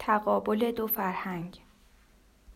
تقابل دو فرهنگ